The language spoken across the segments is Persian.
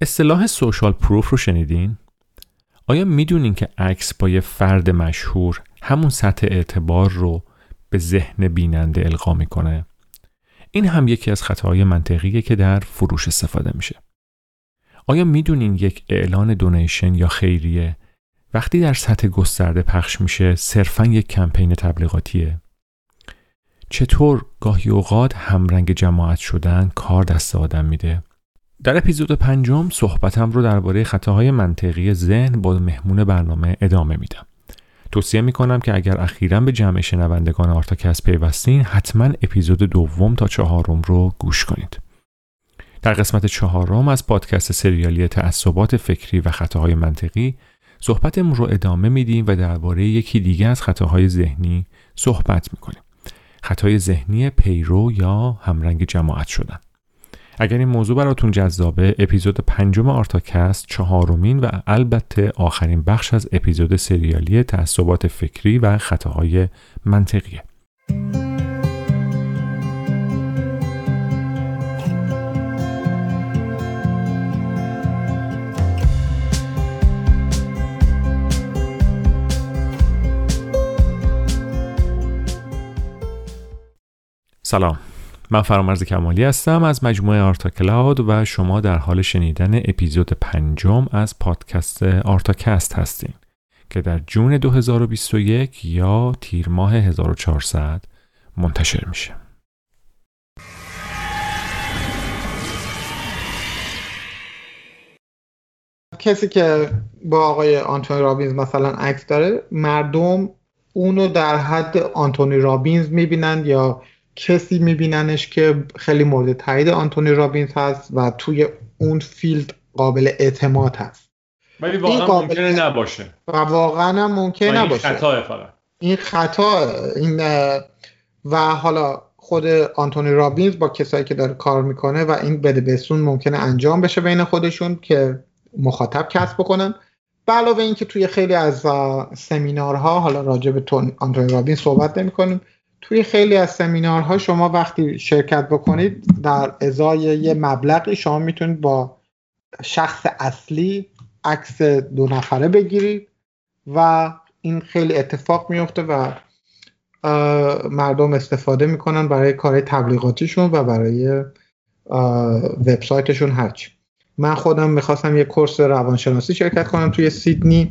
اصطلاح سوشال پروف رو شنیدین؟ آیا می‌دونین که عکس با یه فرد مشهور همون سطح اعتبار رو به ذهن بیننده القا می‌کنه؟ این هم یکی از خطاهای منطقیه که در فروش استفاده میشه. آیا می‌دونین یک اعلان دونیشن یا خیریه وقتی در سطح گسترده پخش میشه صرفا یک کمپین تبلیغاتیه؟ چطور گاهی اوقات همرنگ جماعت شدن کار دست آدم میده؟ در اپیزود پنجم صحبتم رو درباره خطاهای منطقی ذهن با مهمون برنامه ادامه میدم. توصیه می‌کنم که اگر اخیرا به جمع شنوندگان آرتاکست پیوستین حتما اپیزود دوم تا چهارم رو گوش کنید. در قسمت چهارم از پادکست سریالی تعصبات فکری و خطاهای منطقی صحبتمون رو ادامه میدیم و درباره یکی دیگه از خطاهای ذهنی صحبت می‌کنیم. خطای ذهنی پیرو یا همرنگ جماعت شدن. اگر این موضوع براتون جذابه اپیزود پنجم آرتاکست چهارمین و البته آخرین بخش از اپیزود سریالی تعصبات فکری و خطاهای منطقیه. سلام. من فرامرز کمالی هستم از مجموعه آرتا کلاود و شما در حال شنیدن اپیزود پنجم از پادکست آرتاکست هستین که در June 2021 یا تیر ماه 1400 منتشر میشه. کسی که با آقای آنتونی رابینز مثلا عکس داره مردم اونو در حد آنتونی رابینز می‌بینند یا کسی میبیننش که خیلی مورد تایید آنتونی رابینز هست و توی اون field قابل اعتماد هست. ولی واقعا قابل... ممکنه نباشه. و واقعا هم ممکن نباشه این خطا فقط. این خطا این و حالا خود آنتونی رابینز با کسایی که داره کار می‌کنه و این بده بستون ممکنه انجام بشه بین خودشون که مخاطب کسب بکنن. به علاوه اینکه توی خیلی از سمینارها حالا راجع به آنتونی رابینز صحبت نمی توی خیلی از سمینارها شما وقتی شرکت بکنید در ازای یه مبلغی شما می‌تونید با شخص اصلی عکس دو نفره بگیرید و این خیلی اتفاق میفته و مردم استفاده می‌کنن برای کار تبلیغاتیشون و برای وبسایتشون هرچی. من خودم می‌خواستم یه course روانشناسی شرکت کنم توی سیدنی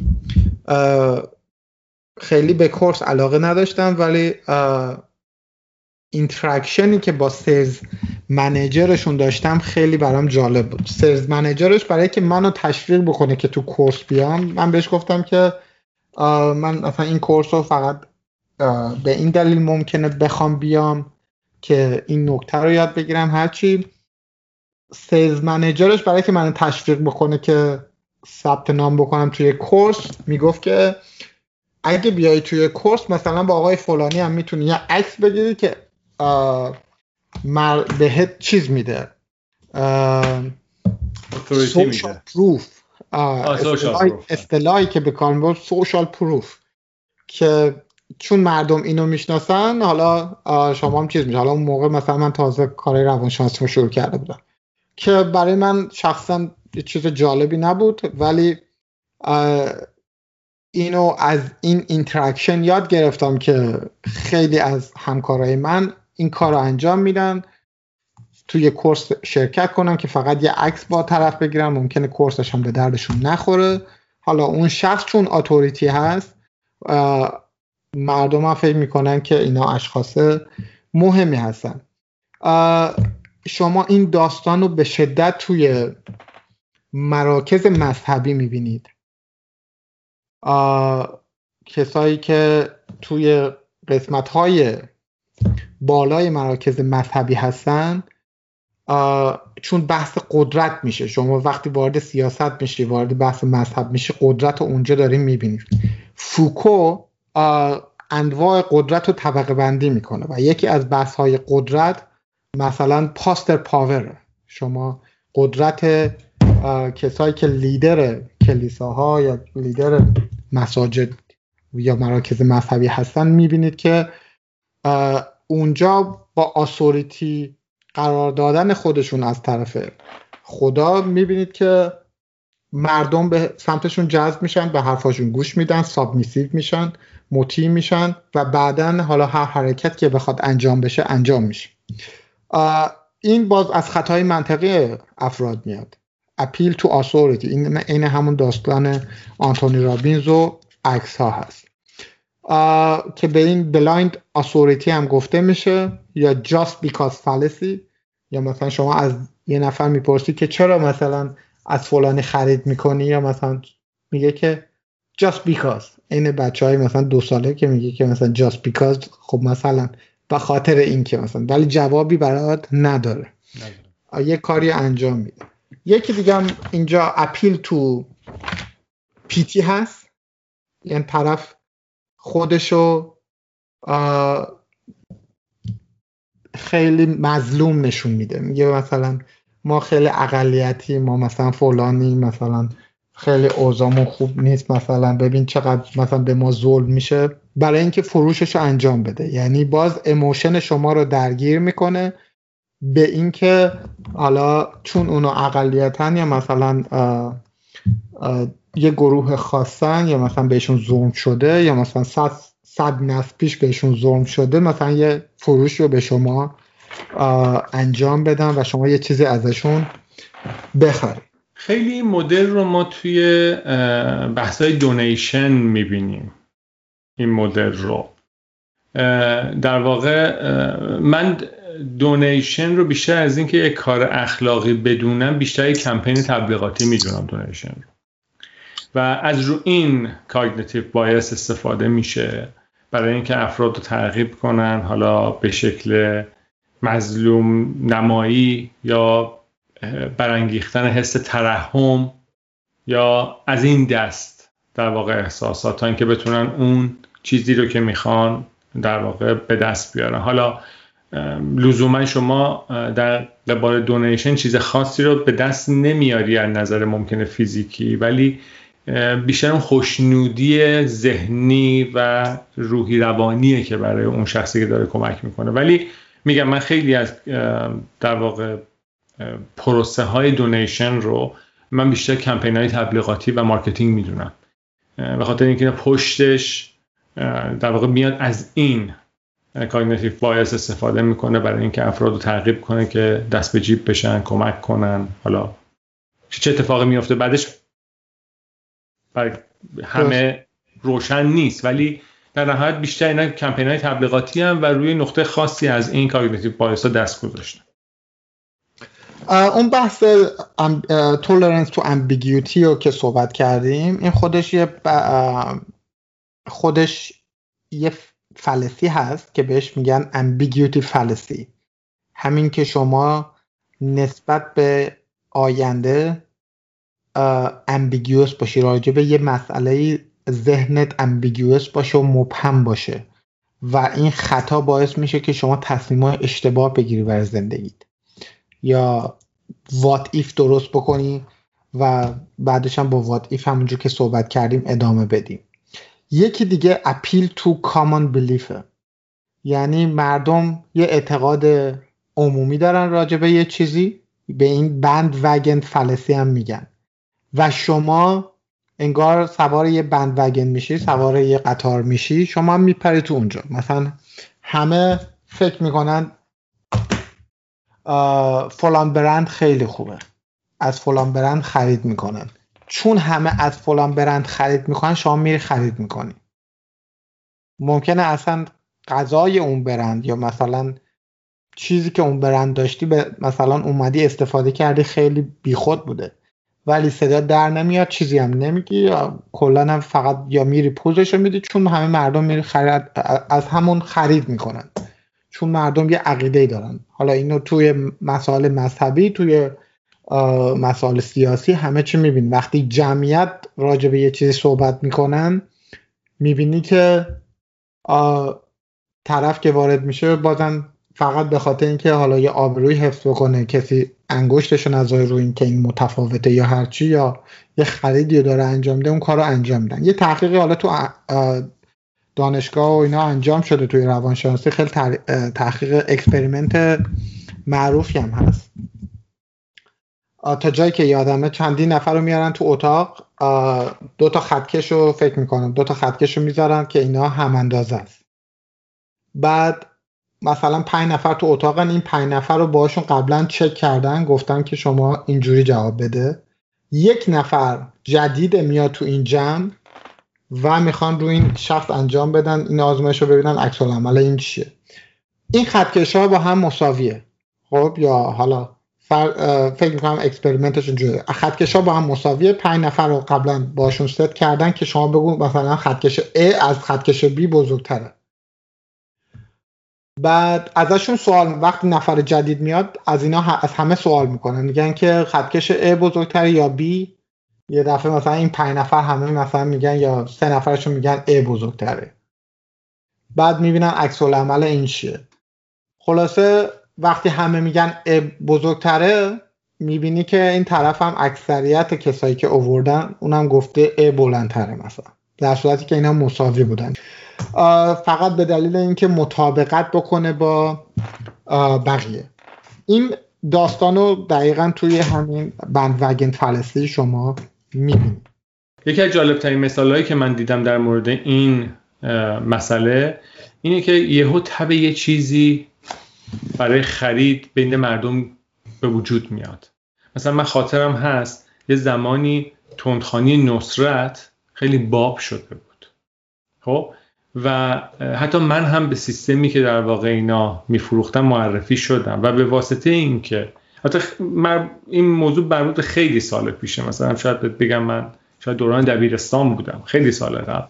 خیلی به course علاقه نداشتم ولی interaction ی که با sales manager شون داشتم خیلی برام جالب بود. sales manager ش برای که منو تشویق بکنه که تو course بیام من بهش گفتم که من مثلا این course رو فقط به این دلیل ممکنه بخوام بیام که این نکته رو یاد بگیرم. هرچی سیلز منیجرش برای که منو تشویق بکنه که ثبت نام بکنم توی کورس می‌گفت که اگه بیای توی کورس مثلا با آقای فلانی هم می‌تونی. یه عکس بگیری که مر بهت چیز میده. سوشال پروف اصطلاحی که به کار سوشال پروف که چون مردم اینو می‌شناسن حالا شما هم چیز میشه. حالا اون موقع مثلا من تازه کار روانشناسی رو شروع کرده بودم. که برای من شخصا چیز جالبی نبود ولی اینو از این interaction یاد گرفتم که خیلی از همکارای من این کار رو انجام میدن. توی course شرکت کنن که فقط یه عکس با طرف بگیرن ممکنه course ش هم به دردشون نخوره. حالا اون شخص چون اتوریتی هست مردم هم فکر می‌کنن که اینا اشخاص مهمی هستن. شما این داستان رو به شدت توی مراکز مذهبی می‌بینید. کسایی که توی قسمت های بالای مراکز مذهبی هستن چون بحث قدرت میشه. شما وقتی وارد سیاست میشی وارد بحث مذهب میشی قدرت رو اونجا داریم می‌بینید فوکو انواع قدرت رو طبقه بندی می‌کنه و یکی از بحث های قدرت مثلا پاستر پاور شما قدرت کسایی که لیدر کلیساها یا لیدر مساجد یا مراکز مذهبی هستن می‌بینید که اونجا با آسوریتی قرار دادن خودشون از طرف خدا می‌بینید که مردم به سمتشون جذب میشن به حرفاشون گوش میدن سابمیسیو میشن مطیع میشن و بعدا حالا هر حرکت که بخواد انجام بشه انجام میشه. این باز از خطای منطقی افراد میاد. اپیل تو آسوریتی این این همون داستان آنتونی رابینز و عکس ها هست که به این blind authority هم گفته میشه یا just because fallacy یا مثلا شما از یه نفر می‌پرسی که چرا مثلا از فلانی خرید می‌کنی یا مثلا میگه که just because. این بچه های مثلا دو ساله که میگه که مثلا just because خب مثلا به خاطر این که مثلا ولی جوابی برات نداره. یه کاری انجام میده. یکی دیگه هم اینجا اپیل تو پیتی هست. یعنی طرف خودشو خیلی مظلوم نشون میده. میگه مثلا ما خیلی اقلیتی ما مثلا فلانی مثلا خیلی اوزامون خوب نیست. مثلا ببین چقدر مثلا به ما ظلم میشه. برای اینکه فروشش رو انجام بده. یعنی باز اموشن شما رو درگیر می‌کنه. به اینکه حالا چون اونو اقلیتن یا مثلا یه گروه خاصن یا مثلا بهشون ظلم شده یا مثلا صد, صد نسل پیش بهشون ظلم شده مثلا یه فروش رو به شما انجام بدن و شما یه چیزی ازشون بخرید. خیلی این مدل رو ما توی بحث های دونیشن می‌بینیم. این مدل رو. در واقع من donation رو بیشتر از اینکه یک کار اخلاقی بدونم بیشتر یک کمپین تبلیغاتی می‌دونم donation و از رو این cognitive bias استفاده میشه برای اینکه افراد رو ترغیب کنن حالا به شکل مظلوم نمایی یا برانگیختن حس ترحم یا از این دست در واقع احساسات تا اینکه بتونن اون چیزی رو که می‌خوان در واقع به دست بیارن. حالا لزوما شما در قبال دونیشن چیز خاصی رو به دست نمیاری از نظر ممکنه فیزیکی ولی بیشتر اون خوشنودی ذهنی و روحی روانیه که برای اون شخصی که داره کمک می‌کنه. ولی میگم من خیلی از در واقع پروسه های دونیشن رو من بیشتر کمپین های تبلیغاتی و marketing می‌دونم. به خاطر اینکه پشتش در واقع میاد از این cognitive bias استفاده می‌کنه برای اینکه افراد رو ترغیب کنه که دست به جیب بشن کمک کنن. حالا چه اتفاقی میفته بعدش برای همه روشن نیست. ولی در نهایت بیشتر اینا کمپین های تبلیغاتی هم و روی نقطه خاصی از این cognitive bias ها دست گذاشتن. اون بحث tolerance to ambiguity رو که صحبت کردیم این خودش یه خودش یه fallacy هست که بهش میگن ambiguity fallacy همین که شما نسبت به آینده ambiguous باشی راجع به یه مسئله ذهنت ambiguous باشه و مبهم باشه. و این خطا باعث میشه که شما تصمیم اشتباه بگیری برای زندگیت. یا what if درست بکنی و بعدش هم با what if همونجور که صحبت کردیم ادامه بدیم. یکی دیگه appeal to common belief ه یعنی مردم یه اعتقاد عمومی دارن راجع به یه چیزی به این bandwagon fallacy هم میگن. و شما انگار سوار یه bandwagon میشی سوار یه قطار میشی شما هم میپری تو اونجا. مثلا همه فکر می‌کنن فلان برند خیلی خوبه. از فلان برند خرید می‌کنن. چون همه از فلان برند خرید می‌کنن شما میری خرید می‌کنی. ممکنه اصلا غذای اون برند یا مثلا چیزی که اون برند داشتی به مثلا اومدی استفاده کردی خیلی بیخود بوده. ولی صدا در نمیاد چیزی هم نمیگی یا کلا هم فقط یا میری پوزش رو میدی چون همه مردم میری خرید از همون خرید می‌کنن. چون مردم یه عقیده دارن. حالا اینو توی مسائل مذهبی توی مسائل سیاسی همه چی میبین وقتی جمعیت راجع به یه چیزی صحبت می‌کنن می‌بینی که طرف که وارد میشه بازن فقط به خاطر اینکه حالا یه آبروی حفظ بکنه کسی انگشتشو نذاره رو این که این متفاوته یا هرچی یا یه خریدی داره انجام ده اون کار رو انجام میدن. یه تحقیقی حالا تو دانشگاه و اینا انجام شده توی روانشناسی خیلی تحقیق experiment معروفی هم هست. تا جایی که یادمه چندین نفر رو میارن تو اتاق دو تا خطکش رو فکر می‌کنم. دو تا خطکش رو می‌ذارن که اینا هم اندازه است. بعد مثلا پنج نفر تو اتاقن این پنج نفر رو باشون قبلا چک کردن گفتن که شما اینجوری جواب بده. یک نفر جدید میاد تو این جمع و می‌خوان رو این شخص انجام بدن این آزمایش رو ببینن عکس‌العمل این چیه. این خطکش ها با هم مساویه. خب یا حالا فکر می‌کنم experiment ش اینجوریه. ها با هم مساویه. پنج نفر رو قبلا باشون ست کردن که شما بگو مثلا خطکش A از خطکش B بزرگتره. بعد ازشون سوال وقتی نفر جدید میاد از اینا از همه سوال می‌کنن. میگن که خطکش A بزرگتره یا B یه دفعه مثلا این پنج نفر همه مثلا میگن یا سه نفرشون میگن A بزرگتره. بعد می‌بینن عکس عمل این چیه. خلاصه وقتی همه میگن بزرگتره می‌بینی که این طرف هم اکثریت کسایی که اووردن اونم گفته ا بلندتره مثلا. در صورتی که اینا مساوی بودن. فقط به دلیل اینکه مطابقت بکنه با بقیه. این داستان رو دقیقا توی همین بندوگن فلسطی شما می‌بینید. یکی از جالب ترین مثال هایی که من دیدم در مورد این مسئله اینه که یهو تب یه چیزی برای خرید بین مردم به وجود میاد. مثلا من خاطرم هست یه زمانی تندخانی نصرت خیلی باب شده بود. خب؟ و حتی من هم به سیستمی که در واقع اینا میفروختم معرفی شدم. و به واسطه اینکه حتی این موضوع مربوط خیلی سال پیشه. مثلا شاید بگم من شاید دوران دبیرستان بودم. خیلی سال قبل.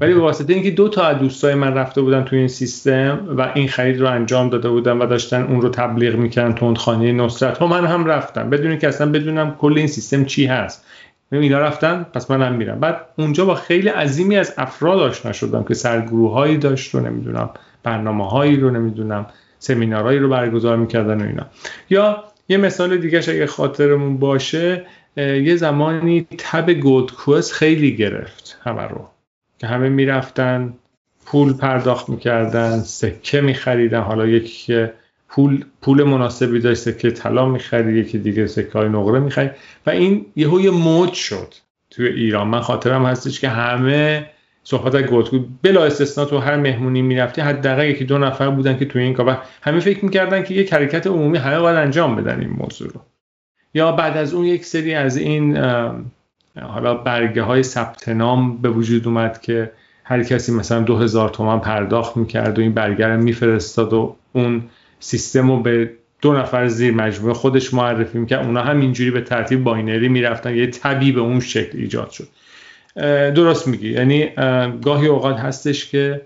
ولی به واسطه اینکه دو تا از دوستای من رفته بودن توی این سیستم و این خرید رو انجام داده بودن و داشتن اون رو تبلیغ می‌کردن تندخانه نصرت و من هم رفتم. بدون که اصلا بدونم کل این سیستم چی هست. اینا رفتن پس من هم میرم. بعد اونجا با خیلی عظیمی از افراد آشنا شدم که سرگروه هایی داشت رو نمی‌دونم برنامه هایی رو نمی‌دونم سمینارهایی رو برگزار می‌کردن و اینا. یا یه مثال دیگه اگه خاطرمون باشه یه زمانی تب گولد کوست خیلی گرفت همه رو. که همه می‌رفتن پول پرداخت می‌کردن سکه میخریدن. حالا یکی که پول پول مناسبی داشت سکه طلا می‌خرید یکی دیگه سکه های نقره می‌خرید. و این یهو یه موج شد توی ایران. من خاطرم هستش که همه صحبت از Gold بلا استثنا تو هر مهمونی می‌رفتی حداقل یکی دو نفر بودن که توی این کار. همه فکر می‌کردن که یه حرکت عمومی همه باید انجام بدن این موضوع رو. یا بعد از اون یک سری از این حالا برگه های ثبت نام به وجود اومد که هر کسی مثلا دو هزار تومن پرداخت می‌کرد و این برگه رو میفرستاد و اون سیستم رو به دو نفر زیر مجموعه خودش معرفی می‌کرد. اونا هم اینجوری به ترتیب binary می‌رفتن. یه تبی به اون شکل ایجاد شد. درست میگی. یعنی گاهی اوقات هستش که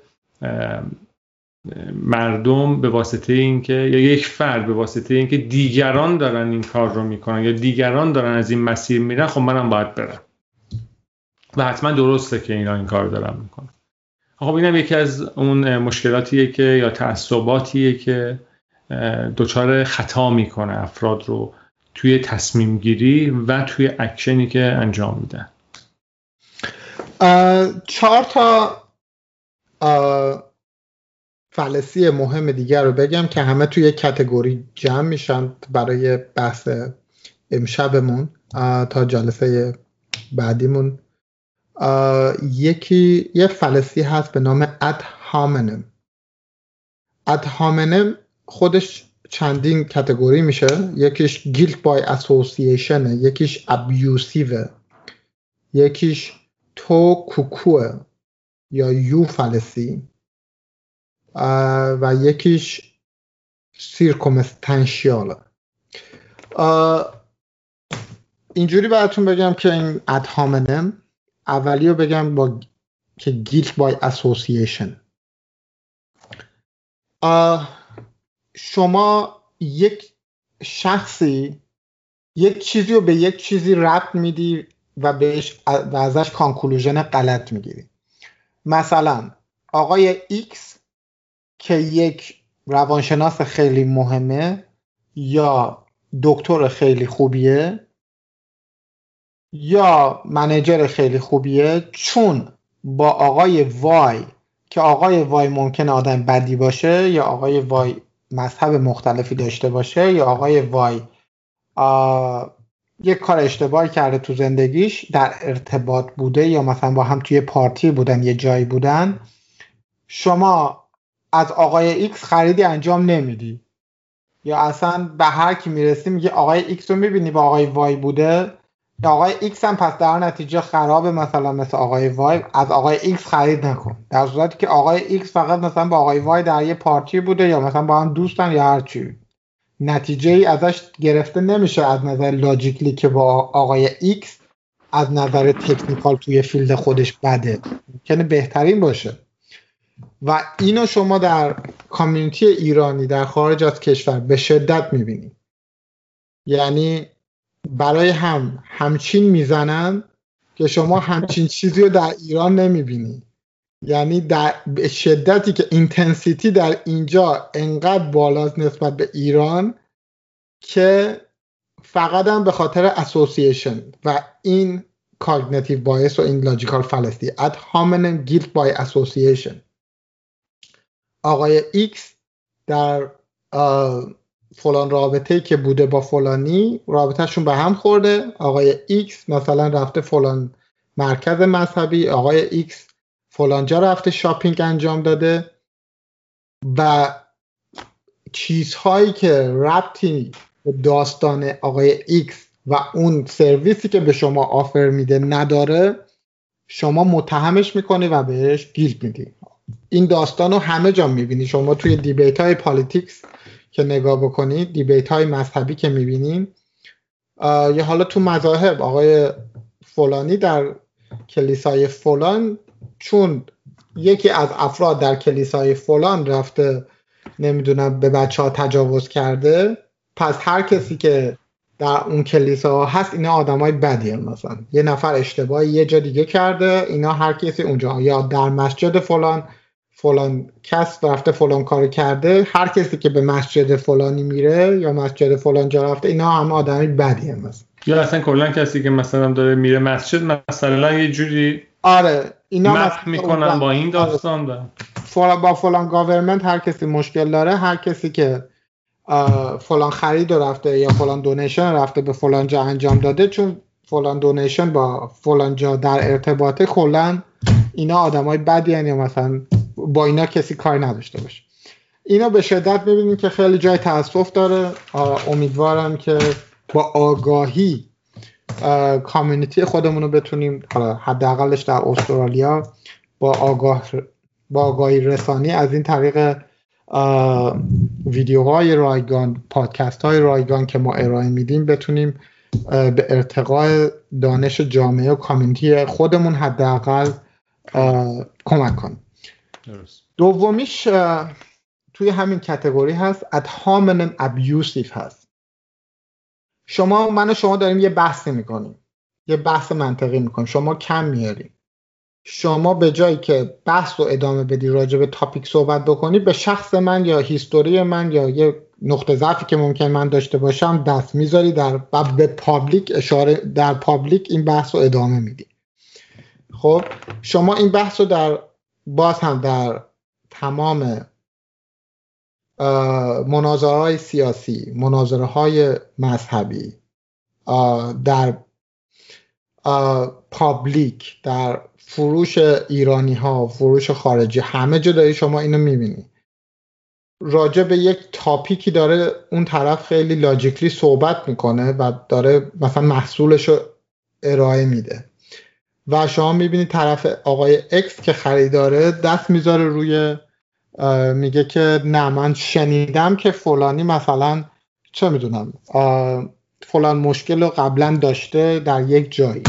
مردم به واسطه اینکه یا یک فرد به واسطه اینکه دیگران دارن این کار رو می‌کنن یا دیگران دارن از این مسیر میرن خب منم باید برم. و حتما درسته که اینا این کار دارن می‌کنن. خب اینم یکی از اون مشکلاتیه که یا تعصباتیه که دچار خطا می‌کنه افراد رو توی تصمیم گیری و توی اکشنی که انجام میدن چهار تا فلسی مهم دیگر رو بگم که همه توی کتگوری جمع میشن برای بحث امشبمون تا جلسه بعدیمون. یکی یه فلسی هست به نام اد هامنم اد هامنم خودش چندین کتگوری میشه. یکیش گیلت بای اسوسییشن یکیش ابیوسیو یکیش تو کوکوه یا یو فلسی. و یکیش سیرکومستنشیاله اینجوری براتون بگم که این ادهامنم اولی رو بگم با که گیلت بای اسوسییشن شما یک شخصی یک چیزی رو به یک چیزی ربط میدی و بهش و ازش کانکلوژن غلط می‌گیری. مثلا آقای X که یک روانشناس خیلی مهمه یا دکتر خیلی خوبیه یا منجر خیلی خوبیه چون با آقای وای که آقای وای ممکن آدم بدی باشه یا آقای وای مذهب مختلفی داشته باشه یا آقای وای یک کار اشتباهی کرده تو زندگیش در ارتباط بوده یا مثلا با هم توی پارتی بودن یه جایی بودن شما از آقای ایکس خریدی انجام نمیدی. یا اصلا به هر کی می‌رسی میگه آقای ایکس رو می‌بینی با آقای وای بوده؟ آقای ایکس هم پس در نتیجه خرابه مثلا مثل آقای وای. از آقای ایکس خرید نکن. در صورتی که آقای ایکس فقط مثلا با آقای وای در یه پارتی بوده یا مثلا با هم دوستن یا هر چی. نتیجه ای ازش گرفته نمیشه از نظر logically که با آقای ایکس از نظر technical توی field خودش بده. ممکنه بهترین باشه. و اینو شما در community ایرانی در خارج از کشور به شدت می‌بینید یعنی برای هم همچین می‌زنن که شما همچین چیزی رو در ایران نمی‌بینی. یعنی در شدتی که intensity در اینجا انقدر بالاست نسبت به ایران که فقط هم به خاطر association و این cognitive bias و این logical fallacy ad hominem guilt by association آقای ایکس در فلان رابطه که بوده با فلانی رابطهشون به هم خورده. آقای ایکس مثلا رفته فلان مرکز مذهبی. آقای ایکس فلانجا رفته shopping انجام داده. و چیزهایی که ربطی به داستان آقای ایکس و اون سرویسی که به شما offer میده نداره شما متهمش می‌کنی و بهش guilt میدی. این داستان رو همه جا می‌بینی. شما توی debate های politics که نگاه بکنید debate های مذهبی که می‌بینین یه حالا تو مذاهب آقای فلانی در کلیسای فلان چون یکی از افراد در کلیسای فلان رفته نمی‌دونم به بچه ها تجاوز کرده پس هر کسی که در اون کلیسا هست اینا آدمای بدی مثلا. یه نفر اشتباهی یه جا دیگه کرده اینا هر کسی اونجا. یا در مسجد فلان فلان کس رفته فلان کار کرده هر کسی که به مسجد فلانی میره یا مسجد فلان جا رفته اینا هم آدمی بدی هم مثلا. یا اصلا کلا کسی که مثلا داره میره مسجد مثلا یه جوری آره اینا می‌کنن با این داستان. آره. فلان با فلان government هر کسی مشکل داره هر کسی که فلان خرید رفته یا فلان donation رفته به فلان جا انجام داده چون فلان donation با فلان جا در ارتباطه کلا اینا آدمای بدی یا مثلا با اینا کسی کار نداشته باشه. اینا به شدت ببینیم که خیلی جای تاسف داره. امیدوارم که با آگاهی کامیونیتی خودمون رو بتونیم حداقلش در استرالیا با آگاه با آگاهی رسانی از این طریق ویدیوهای رایگان پادکست های رایگان که ما ارائه میدیم بتونیم به ارتقاء دانش جامعه و کامیونیتی خودمون حداقل کمک کنیم. دومیش توی همین category هست ad hominem abusive هست. شما من و شما داریم یه بحثی می‌کنیم. یه بحث منطقی می‌کنیم. شما کم میاریم شما به جایی که بحث رو ادامه بدی راجع به topic صحبت بکنی به شخص من یا history من یا یه نقطه ضعفی که ممکن من داشته باشم دست می‌ذاری در به public اشاره در public این بحث رو ادامه میدی. خب شما این بحث رو در باز هم در تمام مناظره های سیاسی مناظره های مذهبی در پابلیک در فروش ایرانی ها فروش خارجی همه جا داری شما اینو می‌بینی. راجع به یک تاپیکی داره اون طرف خیلی لاجیکلی صحبت می‌کنه و داره مثلا محصولش رو ارائه میده. و شما می‌بینید طرف آقای اکس که خریداره دست می‌ذاره روی میگه که نه من شنیدم که فلانی مثلا چه می‌دونم فلان مشکل رو قبلا داشته در یک جایی.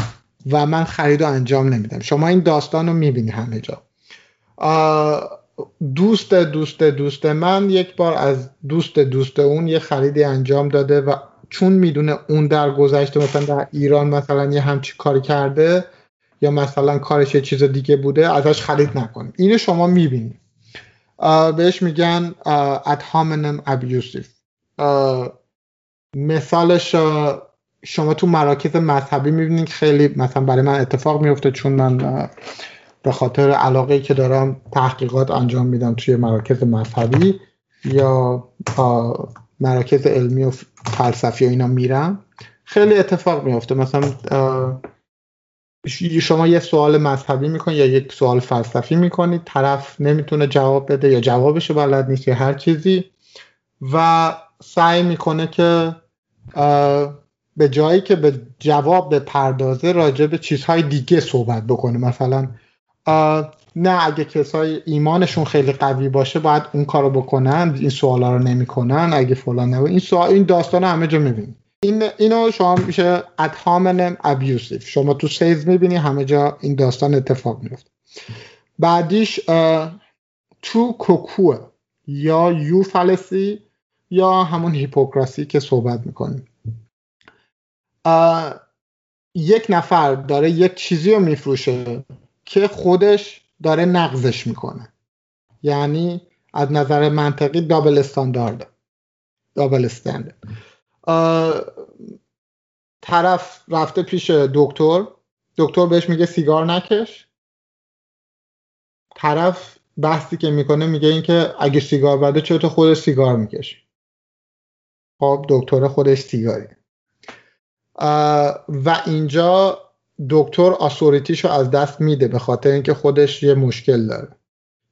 و من خرید رو انجام نمیدم. شما این داستان رو می‌بینی همه جا. دوست دوست دوست من یک بار از دوست دوست اون یه خریدی انجام داده و چون می‌دونه اون در گذشته مثلا در ایران مثلا یه همچی کاری کرده یا مثلا کارش یه چیز دیگه بوده ازش خرید نکنید اینو شما می‌بینید بهش میگن hominem abusive مثالش شما تو مراکز مذهبی می‌بینید خیلی مثلا برای من اتفاق میفته چون من به خاطر علاقه که دارم تحقیقات انجام میدم توی مراکز مذهبی یا مراکز علمی و فلسفی و اینا میرم. خیلی اتفاق میفته مثلا شما یه سوال مذهبی می‌کنید یا یک سوال فلسفی می‌کنید طرف نمی‌تونه جواب بده یا جوابش بلد نیست یا هر چیزی و سعی می‌کنه که به جایی که به جواب به پردازه راجع به چیزهای دیگه صحبت بکنه. مثلا نه اگه کسای ایمانشون خیلی قوی باشه باید اون کارو بکنن این سوالا رو نمی‌کنن اگه فلان نه این سوال این داستان همه جا می‌بینید این اینو شما میشه ادهامنم ابیوسیف شما تو سیز می‌بینی همه جا این داستان اتفاق میفته بعدیش تو کوکوه یا یو فلسی یا همون هیپوکراسی که صحبت می‌کنیم. یک نفر داره یک چیزی رو میفروشه که خودش داره نقضش می‌کنه. یعنی از نظر منطقی دابل استاندارد دابل استاندارد طرف رفته پیش دکتر دکتر بهش میگه سیگار نکش. طرف بحثی که می‌کنه میگه اینکه اگه سیگار بده چرا تو خودش سیگار می‌کشی؟ خب دکتر خودش سیگاری. و اینجا دکتر authority شو از دست میده به خاطر اینکه خودش یه مشکل داره.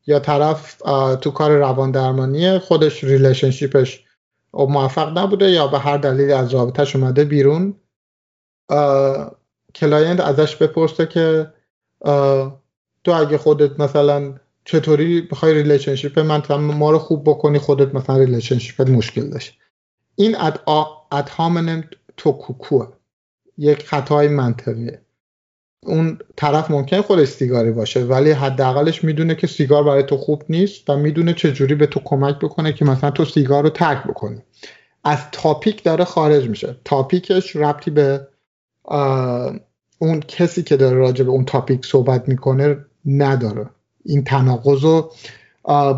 یا طرف تو کار روان درمانی خودش relationship ش موفق نبوده یا به هر دلیلی از رابطهش اومده بیرون. client ازش بپرسه که تو اگه خودت مثلا چطوری بخوای relationship من ما رو خوب بکنی خودت مثلا relationship ت مشکل داشت. این اد, اد تو کوکوه یک خطای منطقیه. اون طرف ممکن خودش سیگاری باشه ولی حداقلش می‌دونه که سیگار برای تو خوب نیست و می‌دونه چجوری به تو کمک بکنه که مثلا تو سیگار رو ترک بکنی. از تاپیک داره خارج میشه. تاپیکش ربطی به اون کسی که داره راجع به اون تاپیک صحبت می‌کنه نداره. این تناقض رو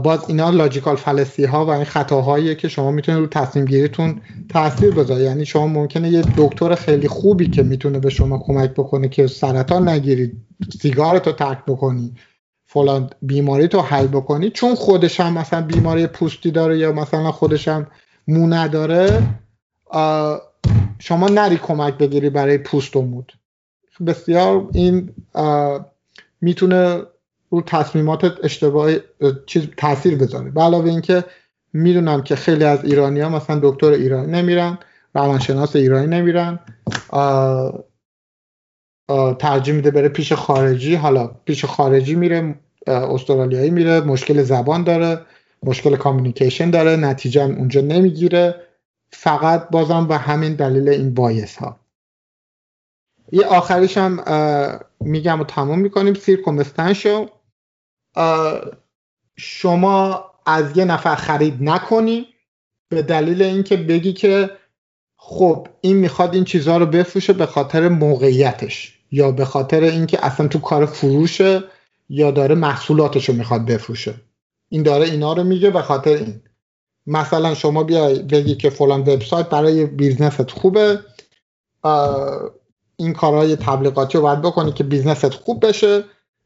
باز اینا لاجیکال فلسی ها و این خطاهایی که شما می‌تونید رو تصمیم گیریتون تاثیر بذاره. یعنی شما ممکنه یه دکتر خیلی خوبی که می‌تونه به شما کمک بکنه که سرطان نگیرید سیگارتو ترک بکنی فلان بیماری تو حل بکنی چون خودش هم مثلا بیماری پوستی داره یا مثلا خودش هم مو نداره شما نری کمک بگیری برای پوست و مود. بسیار این می‌تونه رو تصمیمات اشتباه چیز تاثیر بذاره. به علاوه اینکه می‌دونم که خیلی از ایرانی ها مثلا دکتر ایرانی نمیرن روانشناس ایرانی نمیرن ترجیح میده بره پیش خارجی. حالا پیش خارجی میره استرالیایی میره مشکل زبان داره مشکل کامیونیکیشن داره نتیجه اونجا نمی‌گیره. فقط بازم به همین دلیل این بایس ها یه آخریش هم میگم و تموم می‌کنیم. شو شما از یه نفر خرید نکنی به دلیل اینکه بگی که خب این می‌خواد این چیزها رو بفروشه به خاطر موقعیتش یا به خاطر اینکه اصلا تو کار فروشه یا داره محصولاتش رو می‌خواد بفروشه. این داره اینا رو میگه به خاطر این. مثلا شما بیای بگی که فلان وبسایت برای بیزنست خوبه این کارهای تبلیغاتی رو باید بکنی که business ت خوب بشه.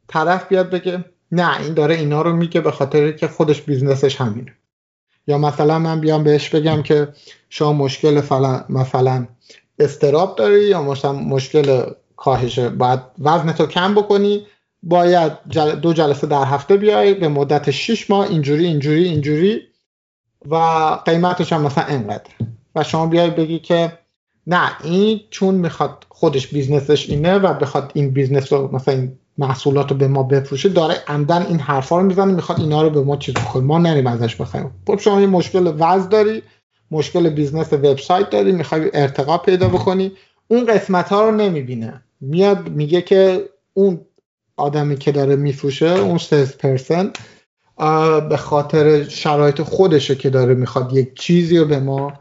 طرف بیاد بگه نه این داره اینا رو میگه به خاطر که خودش business ش همینه یا مثلا من بیام بهش بگم که شما مشکل فلا مثلا اضطراب داری یا مثلا مشکل کاهش باید وزنتو کم بکنی باید دو جلسه در هفته بیای به مدت 6 ماه اینجوری اینجوری اینجوری و قیمتش هم مثلا انقدر و شما بیای بگی که نه این چون می‌خواد خودش business ش اینه و بخواد این business رو مثلا این محصولات رو به ما بفروشه داره عمدا این حرفا رو می‌زنه می‌خواد اینا رو به ما چیز کنه ما نریم ازش بخوایم خب شما یه مشکل وضع داری مشکل business وبسایت داری می‌خوای ارتقا پیدا بکنی. اون قسمت ها رو نمی‌بینه. میاد میگه که اون آدمی که داره میفروشه اون sales person به خاطر شرایط خودشه که داره می‌خواد یک چیزی رو به ما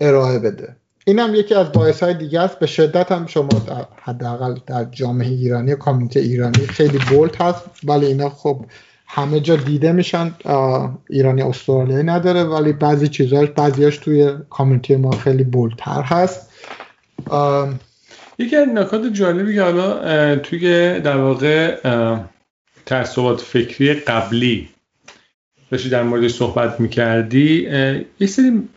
ارائه بده. این هم یکی از باعث های دیگه است. به شدت هم شما حداقل در جامعه ایرانی کامیونیتی ایرانی خیلی بولت هست. ولی اینا خب همه جا دیده میشن. ایرانی استرالیایی نداره. ولی بعضی چیزاش بعضیاش توی کامیونیتی ما خیلی بولتر هست. یکی از نکات جالبی که حالا توی در واقع تعصبات فکری قبلی داشتی در موردش صحبت می‌کردی یه سری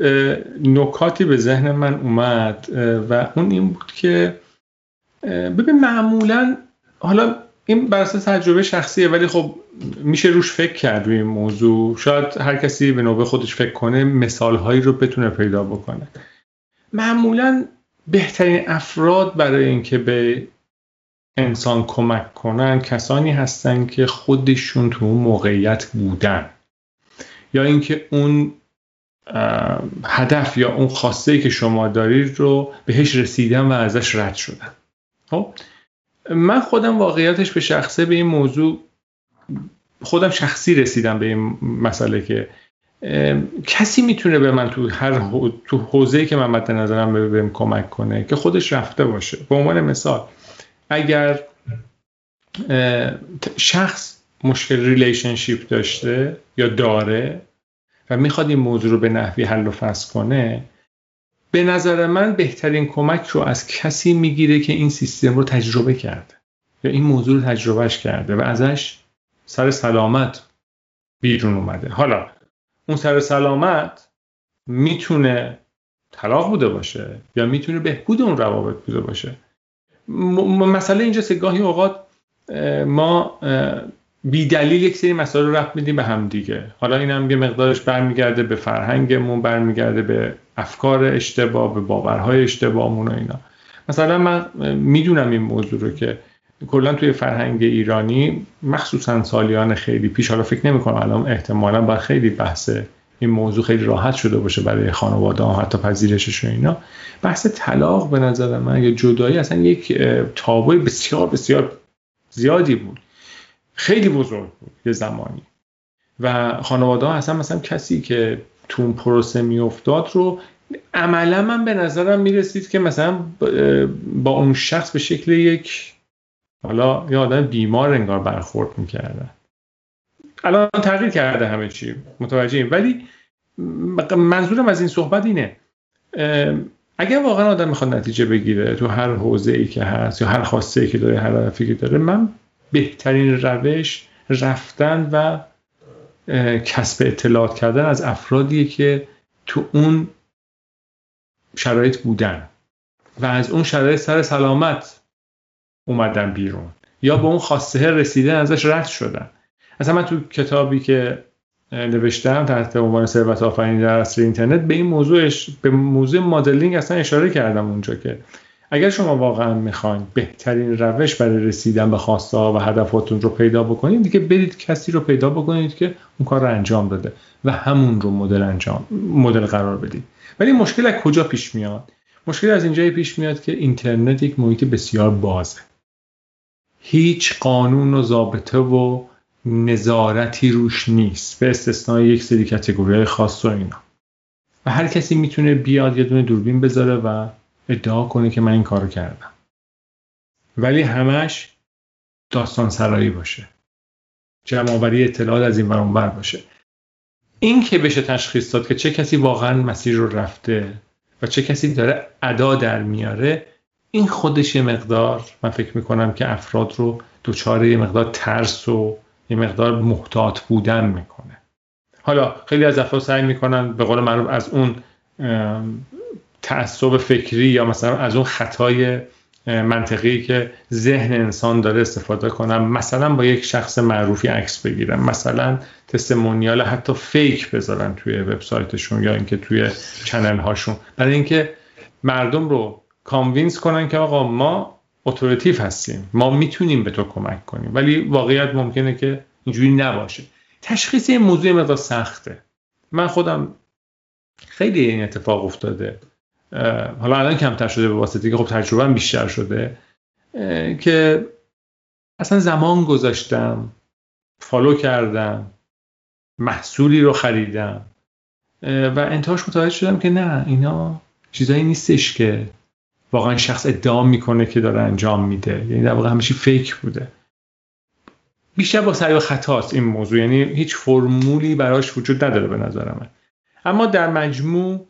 نکاتی به ذهن من اومد و اون این بود که ببین معمولا حالا این بر اساس تجربه شخصیه ولی خب میشه روش فکر کرد روی این موضوع. شاید هر کسی به نوبه خودش فکر کنه مثال هایی رو بتونه پیدا بکنه. معمولا بهترین افراد برای اینکه به انسان کمک کنن کسانی هستن که خودشون تو موقعیت بودن. یا اینکه اون هدف یا اون خواسته که شما دارید رو بهش رسیدن و ازش رد شدن. خب؟ من خودم واقعیتش به شخصه به این موضوع خودم شخصی رسیدم به این مسئله که کسی می‌تونه به من تو هر تو حوزه‌ای که من مد نظرم بهم کمک کنه که خودش رفته باشه. به عنوان مثال اگر شخص مشکل relationship داشته یا داره و می‌خواد این موضوع رو به نحوی حل و فصل کنه به نظر من بهترین کمک رو از کسی می‌گیره که این سیستم رو تجربه کرده یا این موضوع رو تجربهش کرده و ازش سر سلامت بیرون اومده. حالا اون سر سلامت می‌تونه طلاق بوده باشه یا می‌تونه بهبود اون روابط بوده باشه. مسئله اینجاست که گاهی اوقات ما بی دلیل یک سری مسائل رو رفت میدیم به هم دیگه. حالا این هم یه مقدارش برمیگرده به فرهنگمون برمیگرده به افکار اشتباه به باورهای اشتباهمون و اینا. مثلا من می‌دونم این موضوع رو که کلا توی فرهنگ ایرانی مخصوصا سالیان خیلی پیش حالا فکر نمی کنم الان احتمالا بر خیلی بحث این موضوع خیلی راحت شده باشه برای خانواده ها حتی پذیرشش و اینا. بحث طلاق به نظر من یا جدایی اصلا یک تابوی بسیار بسیار زیادی بود. خیلی بزرگ بود یه زمانی. و خانواده ها اصلا مثلا کسی که تو اون پروسه میافتاد رو عملا من به نظرم می‌رسید که مثلا با اون شخص به شکل یک حالا یه آدم بیمار انگار برخورد می‌کردن. الان تغییر کرده همه چی. متوجهیم ولی منظورم از این صحبت اینه اگر واقعا آدم می‌خواد نتیجه بگیره تو هر حوزه ای که هست یا هر خواسته ای که داره هر هدفی که داره من بهترین روش رفتن و کسب اطلاعات کردن از افرادیه که تو اون شرایط بودن و از اون شرایط سر سلامت اومدن بیرون یا به اون خواسته رسیدن ازش رد شدن. اصلا من تو کتابی که نوشتم تحت عنوان ثروت آفرینی در عصر اینترنت به این موضوعش به موضوع مدلینگ اصلا اشاره کردم اونجا که اگر شما واقعا می‌خواین بهترین روش برای رسیدن به خواسته و هدفاتون رو پیدا بکنید دیگه برید کسی رو پیدا بکنید که اون کار رو انجام داده و همون رو مدل انجام مدل قرار بدید. ولی مشکل از کجا پیش میاد؟ مشکل از اینجایی پیش میاد که اینترنت یک محیط بسیار بازه. هیچ قانون و ضابطه و نظارتی روش نیست به استثنای یک سری کتگوری خاص و اینا. و هر کسی می‌تونه بیاد یه دونه دوربین بذاره و ادعا کنه که من این کارو کردم. ولی همش داستان سرایی باشه. جمعآوری اطلاعات از این ور باشه. این که بشه تشخیص داد که چه کسی واقعا مسیر رو رفته و چه کسی داره ادا در میاره این خودش یه مقدار من فکر می‌کنم که افراد رو دچار یه مقدار ترس و یه مقدار محتاط بودن می‌کنه. حالا خیلی از افراد سعی می‌کنن به قول معروف از اون تعصب فکری یا مثلا از اون خطای منطقی که ذهن انسان داره استفاده کنم مثلا با یک شخص معروفی عکس بگیرم مثلا testimonial حتی fake بذارن توی وبسایتشون یا اینکه توی channel هاشون برای اینکه مردم رو convince کنن که آقا ما authoritative هستیم ما می‌تونیم به تو کمک کنیم ولی واقعیت ممکنه که اینجوری نباشه. تشخیص این موضوع مقدار سخته. من خودم خیلی این اتفاق افتاده. حالا الان کمتر شده به واسطه که خب تجربه بیشتر شده که اصلا زمان گذاشتم فالو کردم محصولی رو خریدم و انتهاش متوجه شدم که نه اینا چیزایی نیستش که واقعا شخص ادعا می‌کنه که داره انجام میده. یعنی در واقع همیشه فیک بوده. بیشتر با سعی و خطاست این موضوع. یعنی هیچ فرمولی براش وجود نداره به نظر من. اما در مجموع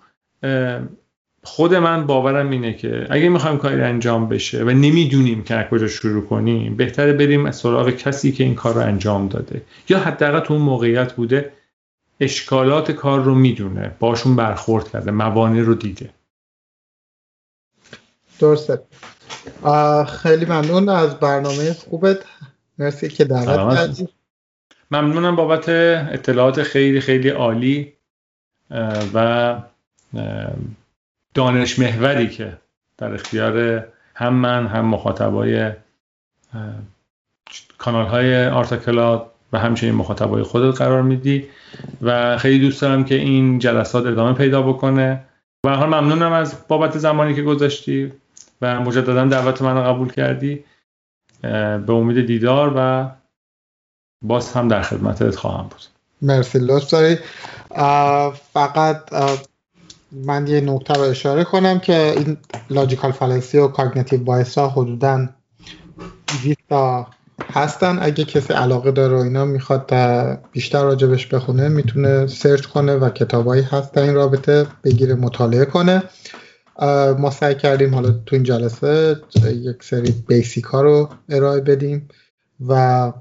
خود من باورم اینه که اگه می‌خوایم کاری انجام بشه و نمی‌دونیم که از کجا شروع کنیم بهتره بریم از سراغ کسی که این کار رو انجام داده. یا حداقل تو اون موقعیت بوده اشکالات کار رو می‌دونه باشون برخورد کرده موانع رو دیده. درسته. خیلی ممنون از برنامه خوبت. مرسی که دعوت کردی. ممنونم بابت اطلاعات خیلی خیلی عالی. و دانش محوری که در اختیار هم من هم مخاطبای کانال های آرتاکلات و همچنین مخاطبای خودت قرار میدی و خیلی دوست دارم که این جلسات ادامه پیدا بکنه. و حال ممنونم از بابت زمانی که گذاشتی و مجددا دعوت من رو قبول کردی. به امید دیدار و باز هم در خدمتت خواهم بود. مرسی لطف داری فقط من یه نکته رو اشاره کنم که این logical fallacy و cognitive bias ها حدودا 20 تا هستن. اگه کسی علاقه داره و اینا می‌خواد بیشتر راجبش بخونه می‌تونه سرچ کنه و کتابایی هست در این رابطه بگیره مطالعه کنه. ما سعی کردیم حالا تو این جلسه یک سری بیسیک ها رو ارائه بدیم و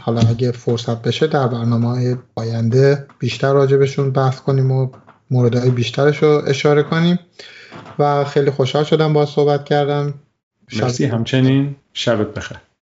حالا اگه فرصت بشه در برنامه های آینده بیشتر راجبشون بحث کنیم و موردهای بیشترش رو اشاره کنیم. و خیلی خوشحال شدم با صحبت کردم. مرسی. همچنین شبت بخیر.